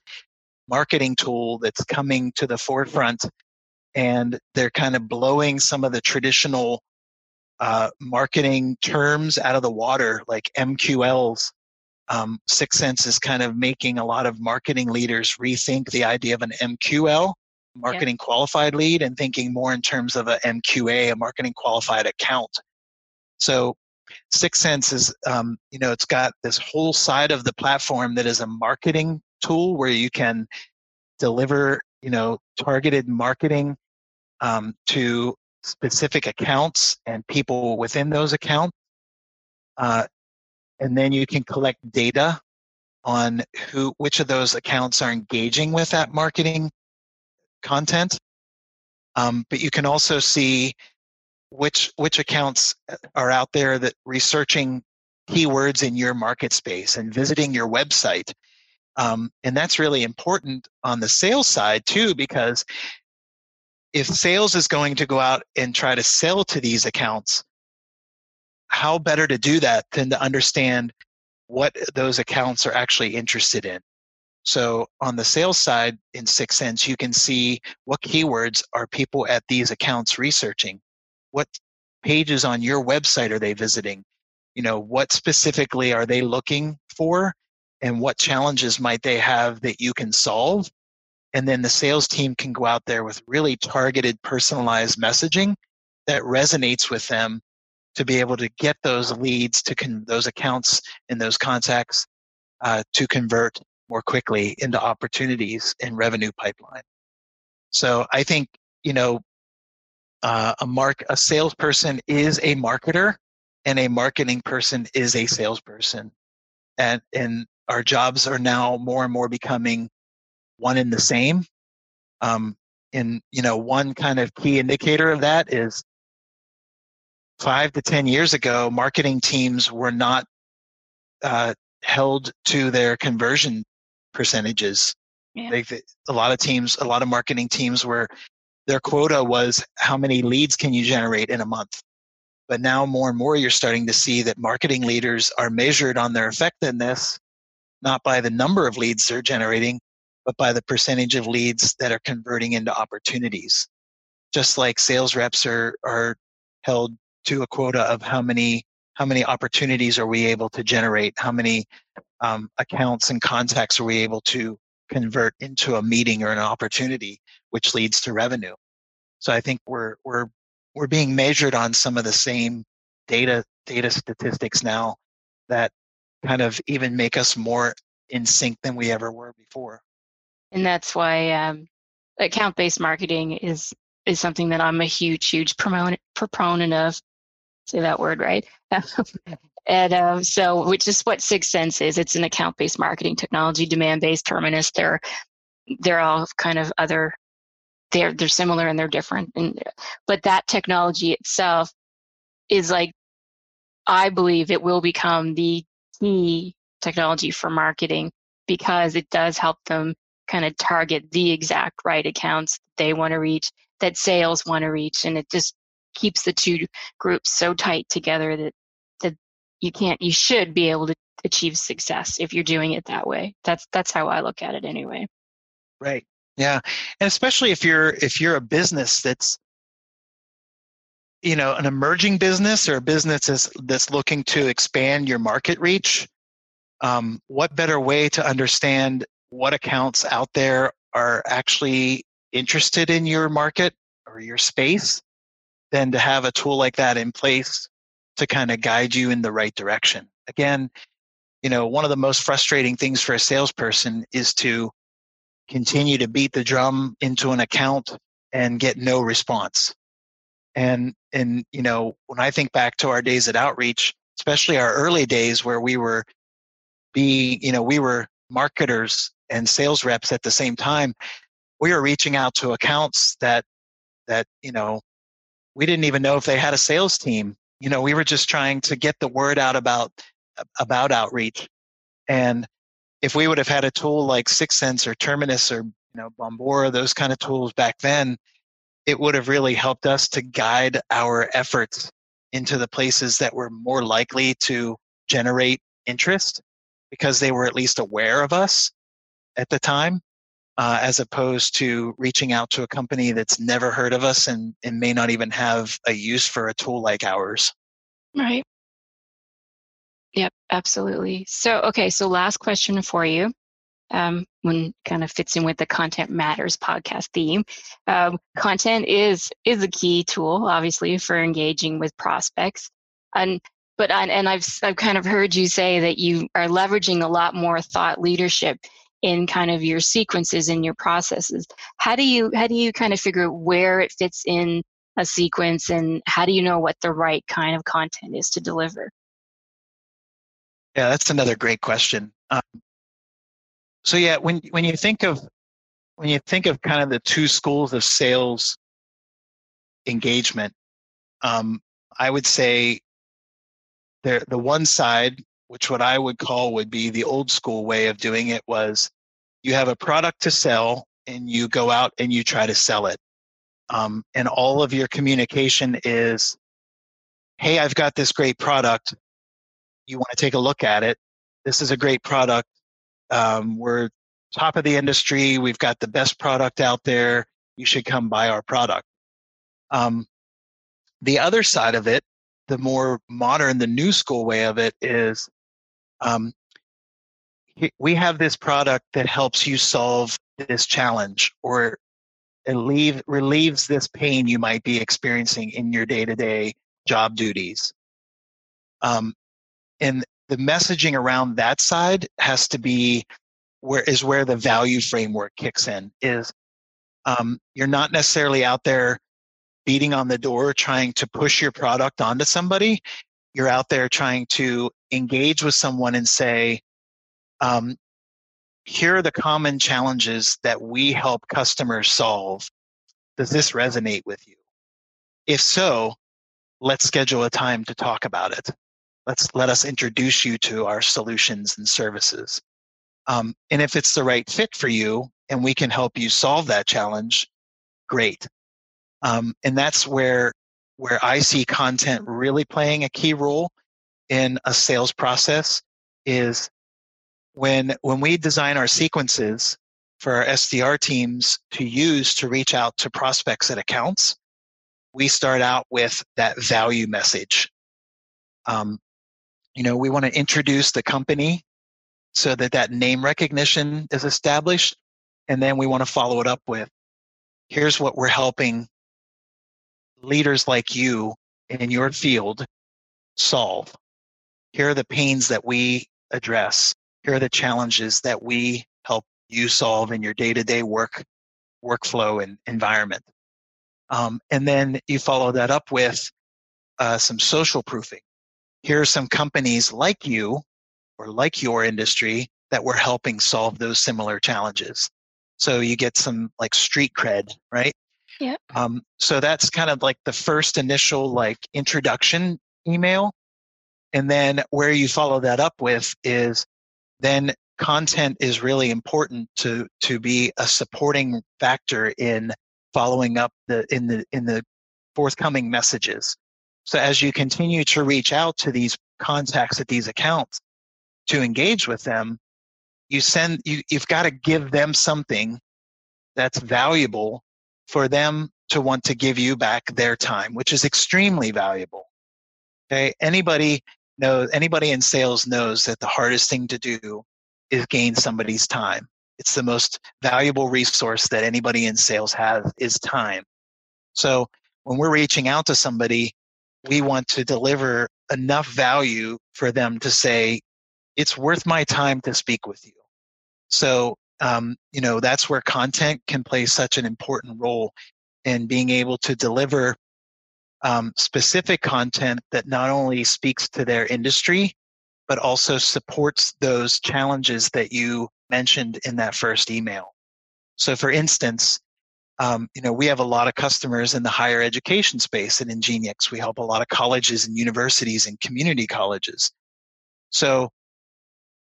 marketing tool that's coming to the forefront and they're kind of blowing some of the traditional uh, marketing terms out of the water, like MQLs. Um, 6sense is kind of making a lot of marketing leaders rethink the idea of an MQL, marketing yeah. qualified lead, and thinking more in terms of a MQA, a marketing qualified account. So 6sense is, um, you know, it's got this whole side of the platform that is a marketing tool where you can deliver, you know, targeted marketing um, to specific accounts and people within those accounts. Uh, and then you can collect data on who, which of those accounts are engaging with that marketing content. Um, but you can also see which which accounts are out there that researching keywords in your market space and visiting your website um, and that's really important on the sales side too because if sales is going to go out and try to sell to these accounts how better to do that than to understand what those accounts are actually interested in? So on the sales side in 6sense you can see what keywords are people at these accounts researching? What pages on your website are they visiting? You know what specifically are they looking for? And what challenges might they have that you can solve and then the sales team can go out there with really targeted personalized messaging that resonates with them to be able to get those leads to con- those accounts and those contacts uh, to convert more quickly into opportunities and revenue pipeline. So i think you know uh, a mark a salesperson is a marketer and a marketing person is a salesperson. And and our jobs are now more and more becoming one and the same. Um, and you know one kind of key indicator of that is five to ten years ago marketing teams were not uh, held to their conversion percentages. Yeah. they, a lot of teams a lot of marketing teams were their quota was how many leads can you generate in a month? But now more and more you're starting to see that marketing leaders are measured on their effectiveness not by the number of leads they're generating but by the percentage of leads that are converting into opportunities just like sales reps are are held to a quota of how many how many opportunities are we able to generate how many um, accounts and contacts are we able to convert into a meeting or an opportunity which leads to revenue. So I think we're we're we're being measured on some of the same data data statistics now that kind of even make us more in sync than we ever were before. And that's why um, account-based marketing is is something that I'm a huge, huge proponent proponent of. Say that word right. <laughs> <laughs> and um, so, which is what 6sense is. It's an account-based marketing technology, Demandbase, terminus. They're they're all kind of other. They're they're similar and they're different. And but that technology itself is like, I believe it will become the key technology for marketing because it does help them kind of target the exact right accounts they want to reach that sales want to reach and it just keeps the two groups so tight together that that you can't you should be able to achieve success if you're doing it that way. That's that's how i look at it anyway. Right. Yeah. And especially if you're if you're a business that's you know an emerging business or a business that's, that's looking to expand your market reach um, what better way to understand what accounts out there are actually interested in your market or your space than to have a tool like that in place to kind of guide you in the right direction. Again you know one of the most frustrating things for a salesperson is to continue to beat the drum into an account and get no response. And and you know when i think back to our days at outreach especially our early days where we were being, you know, we were marketers and sales reps at the same time. We were reaching out to accounts that, that, you know, we didn't even know if they had a sales team. You know, we were just trying to get the word out about, about outreach. And if we would have had a tool like 6sense or Terminus or, you know, Bombora, those kind of tools back then, it would have really helped us to guide our efforts into the places that were more likely to generate interest because they were at least aware of us at the time, uh, as opposed to reaching out to a company that's never heard of us and, and may not even have a use for a tool like ours. Right. Yep, absolutely. So, okay, so last question for you. Um, when kind of fits in with the content matters podcast theme. Um, content is is a key tool, obviously, for engaging with prospects. And but and I've I've kind of heard you say that you are leveraging a lot more thought leadership in kind of your sequences and your processes. How do you how do you kind of figure out where it fits in a sequence and how do you know what the right kind of content is to deliver? Yeah, that's another great question. Um, so yeah, when when you think of when you think of kind of the two schools of sales engagement, um, I would say the the one side which what i would call would be the old school way of doing it was you have a product to sell and you go out and you try to sell it. Um, and all of your communication is hey i've got this great product. You want to take a look at it? This is a great product. Um, we're top of the industry. We've got the best product out there. You should come buy our product. Um, the other side of it the more modern, the new school way of it is um, we have this product that helps you solve this challenge or relieve, relieves this pain you might be experiencing in your day to day job duties. Um, and the messaging around that side has to be where is where the value framework kicks in is um, you're not necessarily out there beating on the door trying to push your product onto somebody. You're out there trying to engage with someone and say, um, here are the common challenges that we help customers solve. Does this resonate with you? If so, let's schedule a time to talk about it. Let's let us introduce you to our solutions and services. Um, and if it's the right fit for you and we can help you solve that challenge, great. Um, and that's where where I see content really playing a key role in a sales process is when when we design our sequences for our SDR teams to use to reach out to prospects and accounts, we start out with that value message. Um, you know, we want to introduce the company so that that name recognition is established, and then we want to follow it up with, here's what we're helping leaders like you in your field solve. Here are the pains that we address. Here are the challenges that we help you solve in your day-to-day work workflow and environment. Um, and then you follow that up with uh, some social proofing. Here are some companies like you or like your industry that we're helping solve those similar challenges. So you get some like street cred, right? Yeah. Um, so that's kind of like the first initial like introduction email. And then where you follow that up with is then content is really important to to be a supporting factor in following up the in the in the forthcoming messages. So as you continue to reach out to these contacts at these accounts to engage with them, you send you you've got to give them something that's valuable for them to want to give you back their time, which is extremely valuable. Okay, anybody knows anybody in sales knows that the hardest thing to do is gain somebody's time. It's the most valuable resource that anybody in sales has is time. So when we're reaching out to somebody, we want to deliver enough value for them to say, it's worth my time to speak with you. So, um, you know, that's where content can play such an important role in being able to deliver um, specific content that not only speaks to their industry, but also supports those challenges that you mentioned in that first email. So, for instance, um, you know, we have a lot of customers in the higher education space in Ingeniux. We help a lot of colleges and universities and community colleges. So,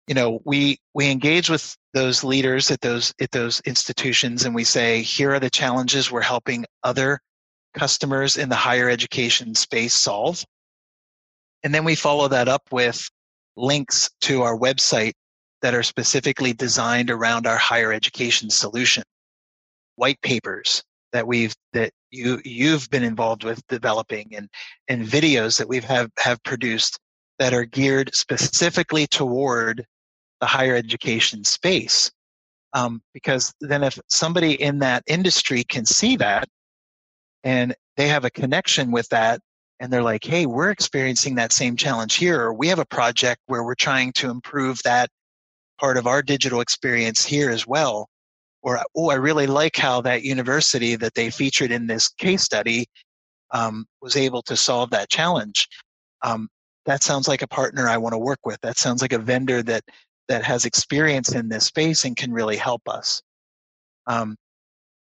you know, we we engage with those leaders at those at those institutions and we say, here are the challenges we're helping other customers in the higher education space solve. And then we follow that up with links to our website that are specifically designed around our higher education solution white papers that we've that you you've been involved with developing and and videos that we've have have produced that are geared specifically toward the higher education space um, because then if somebody in that industry can see that and they have a connection with that and they're like hey we're experiencing that same challenge here or we have a project where we're trying to improve that part of our digital experience here as well or oh i really like how that university that they featured in this case study um, was able to solve that challenge. Um, that sounds like a partner i want to work with. That sounds like a vendor that that has experience in this space and can really help us um,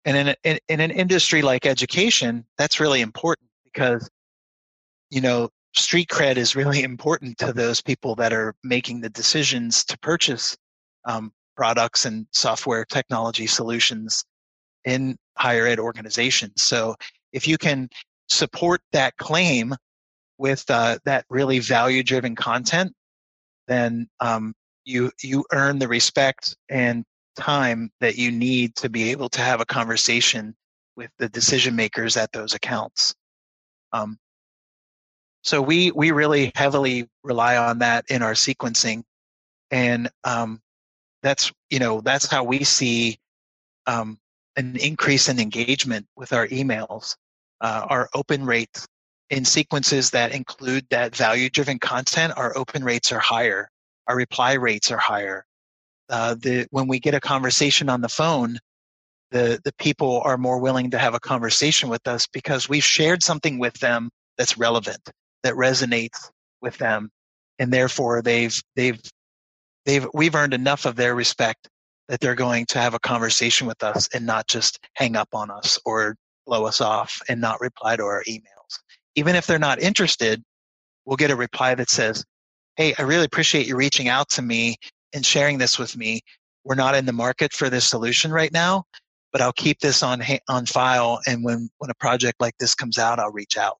and in, in, in an industry like education that's really important because you know street cred is really <laughs> important to those people that are making the decisions to purchase um, products and software technology solutions in higher ed organizations. So if you can support that claim with uh, that really value driven content, then um, you you earn the respect and time that you need to be able to have a conversation with the decision makers at those accounts. Um, so we we really heavily rely on that in our sequencing, and um, that's you know that's how we see um, an increase in engagement with our emails. Uh, our open rates in sequences that include that value driven content our open rates are higher our reply rates are higher uh, the when we get a conversation on the phone the the people are more willing to have a conversation with us because we've shared something with them that's relevant that resonates with them and therefore they've they've they've we've earned enough of their respect that they're going to have a conversation with us and not just hang up on us or blow us off and not reply to our emails. Even if they're not interested, we'll get a reply that says, Hey, I really appreciate you reaching out to me and sharing this with me. We're not in the market for this solution right now, but I'll keep this on on file. And when when a project like this comes out, I'll reach out.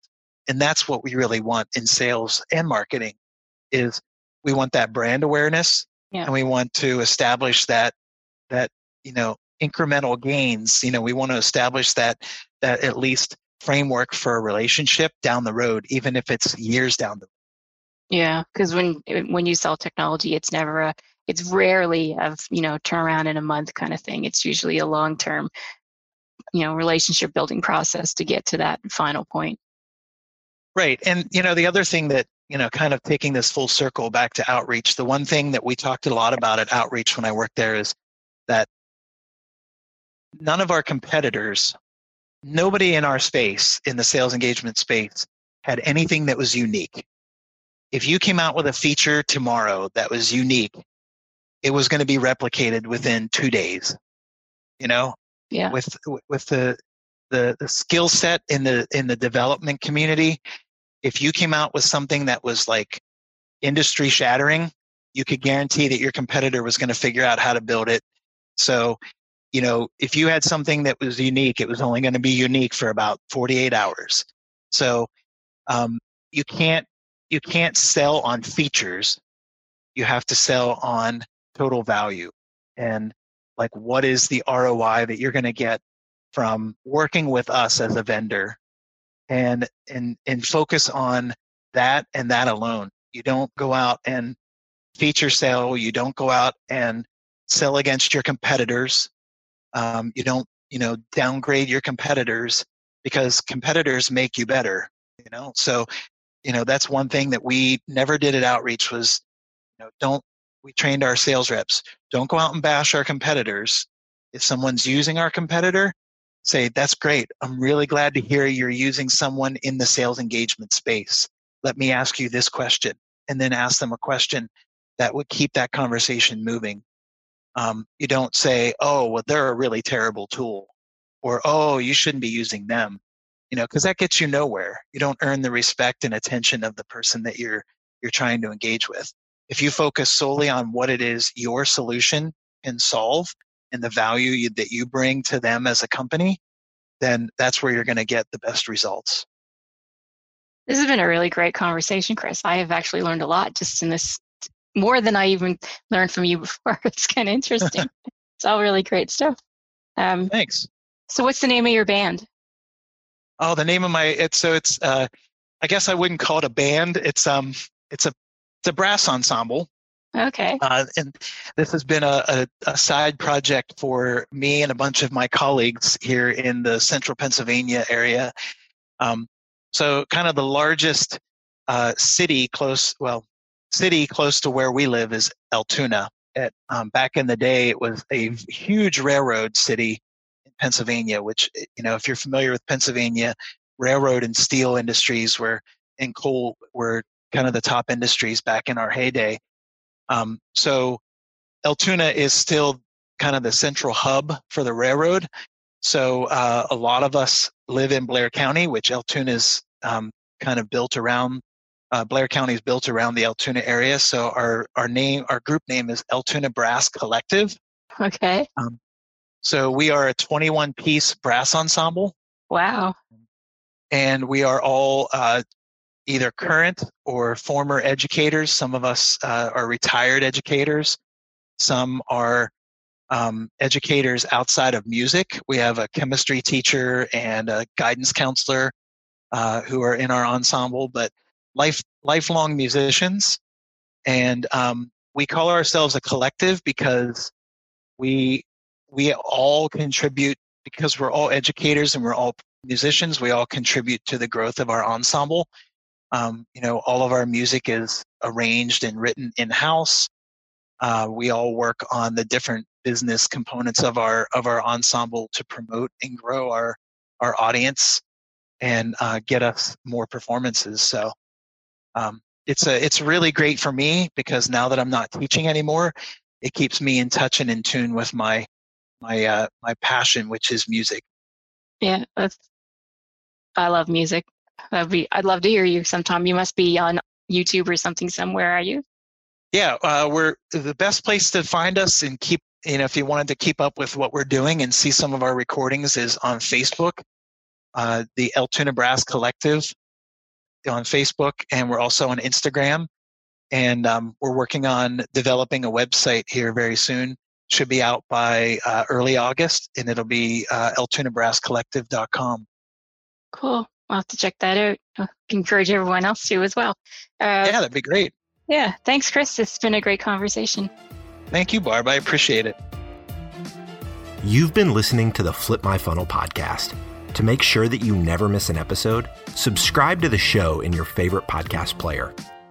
And that's what we really want in sales and marketing is we want that brand awareness yeah. and we want to establish that that you know incremental gains you know we want to establish that that at least framework for a relationship down the road even if it's years down the road yeah because when eh, when you sell technology it's never a it's rarely of you know turn around in a month kind of thing it's usually a long term you know relationship building process to get to that final point right and you know the other thing that you know, kind of taking this full circle back to outreach, the one thing that we talked a lot about at outreach when I worked there is that none of our competitors, nobody in our space, in the sales engagement space, had anything that was unique. If you came out with a feature tomorrow that was unique, it was going to be replicated within two days. You know, yeah. with with the the, the skill set in the in the development community, if you came out with something that was like industry shattering, you could guarantee that your competitor was going to figure out how to build it. So, you know, if you had something that was unique, it was only going to be unique for about 48 hours. So, um, you can't you can't sell on features. You have to sell on total value and like what is the ROI that you're going to get from working with us as a vendor and and and focus on that and that alone. You don't go out and feature sell. You don't go out and sell against your competitors. Um, you don't you know downgrade your competitors because competitors make you better. You know, so you know that's one thing that we never did at outreach was you know don't we trained our sales reps don't go out and bash our competitors if someone's using our competitor say, that's great. I'm really glad to hear you're using someone in the sales engagement space. Let me ask you this question. And then ask them a question that would keep that conversation moving. Um, you don't say, oh, well, they're a really terrible tool or, oh, you shouldn't be using them, you know, because that gets you nowhere. You don't earn the respect and attention of the person that you're, you're trying to engage with. If you focus solely on what it is your solution can solve and the value you, that you bring to them as a company, then that's where you're going to get the best results. This has been a really great conversation, Kris. I have actually learned a lot just in this, more than I even learned from you <laughs> before. It's kind of <laughs> interesting. it's all really great stuff. Um, Thanks. So, what's the name of your band? Oh, the name of my it's so it's uh, I guess I wouldn't call it a band. It's um, it's a it's a brass ensemble. Okay. Uh, and this has been a, a, a, side project for me and a bunch of my colleagues here in the central Pennsylvania area. Um, so, kind of the largest uh, city close, well, city close to where we live is Altoona. At, um, back in the day, it was a huge railroad city Pennsylvania, which, you know, if you're familiar with Pennsylvania, railroad and steel industries were, and coal were kind of the top industries back in our heyday. Um, so Altoona is still kind of the central hub for the railroad. So uh, a lot of us live in Blair County, which Altoona is um, kind of built around. Uh, Blair County is built around the Altoona area. So our our name, our group name is Altoona Brass Collective. Okay. Um, so we are a 21 piece brass ensemble. Wow. And we are all uh, either current or former educators. Some of us uh, are retired educators. Some are um, educators outside of music. We have a chemistry teacher and a guidance counselor uh, who are in our ensemble, but life lifelong musicians. And um, we call ourselves a collective because we we all contribute because we're all educators and we're all musicians. We all contribute to the growth of our ensemble um, you know, all of our music is arranged and written in house. Uh, we all work on the different business components of our of our ensemble to promote and grow our our audience and uh, get us more performances. So um, it's a it's really great for me because now that I'm not teaching anymore, it keeps me in touch and in tune with my my uh, my passion, which is music. Yeah, that's I love music. That'd be. I'd love to hear you sometime. You must be on YouTube or something somewhere. Are you? Yeah, uh, we're the best place to find us and keep. You know, if you wanted to keep up with what we're doing and see some of our recordings, is on Facebook, uh, the Altoona Brass Collective on Facebook, and we're also on Instagram. And um, we're working on developing a website here very soon. Should be out by uh, early August, and it'll be uh, altoonabrasscollective.com. Cool. I'll have to check that out. I'll encourage everyone else to as well. Uh, yeah, that'd be great. Yeah. Thanks, Kris. It's been a great conversation. Thank you, Barb. I appreciate it. You've been listening to the Flip My Funnel podcast. To make sure that you never miss an episode, subscribe to the show in your favorite podcast player.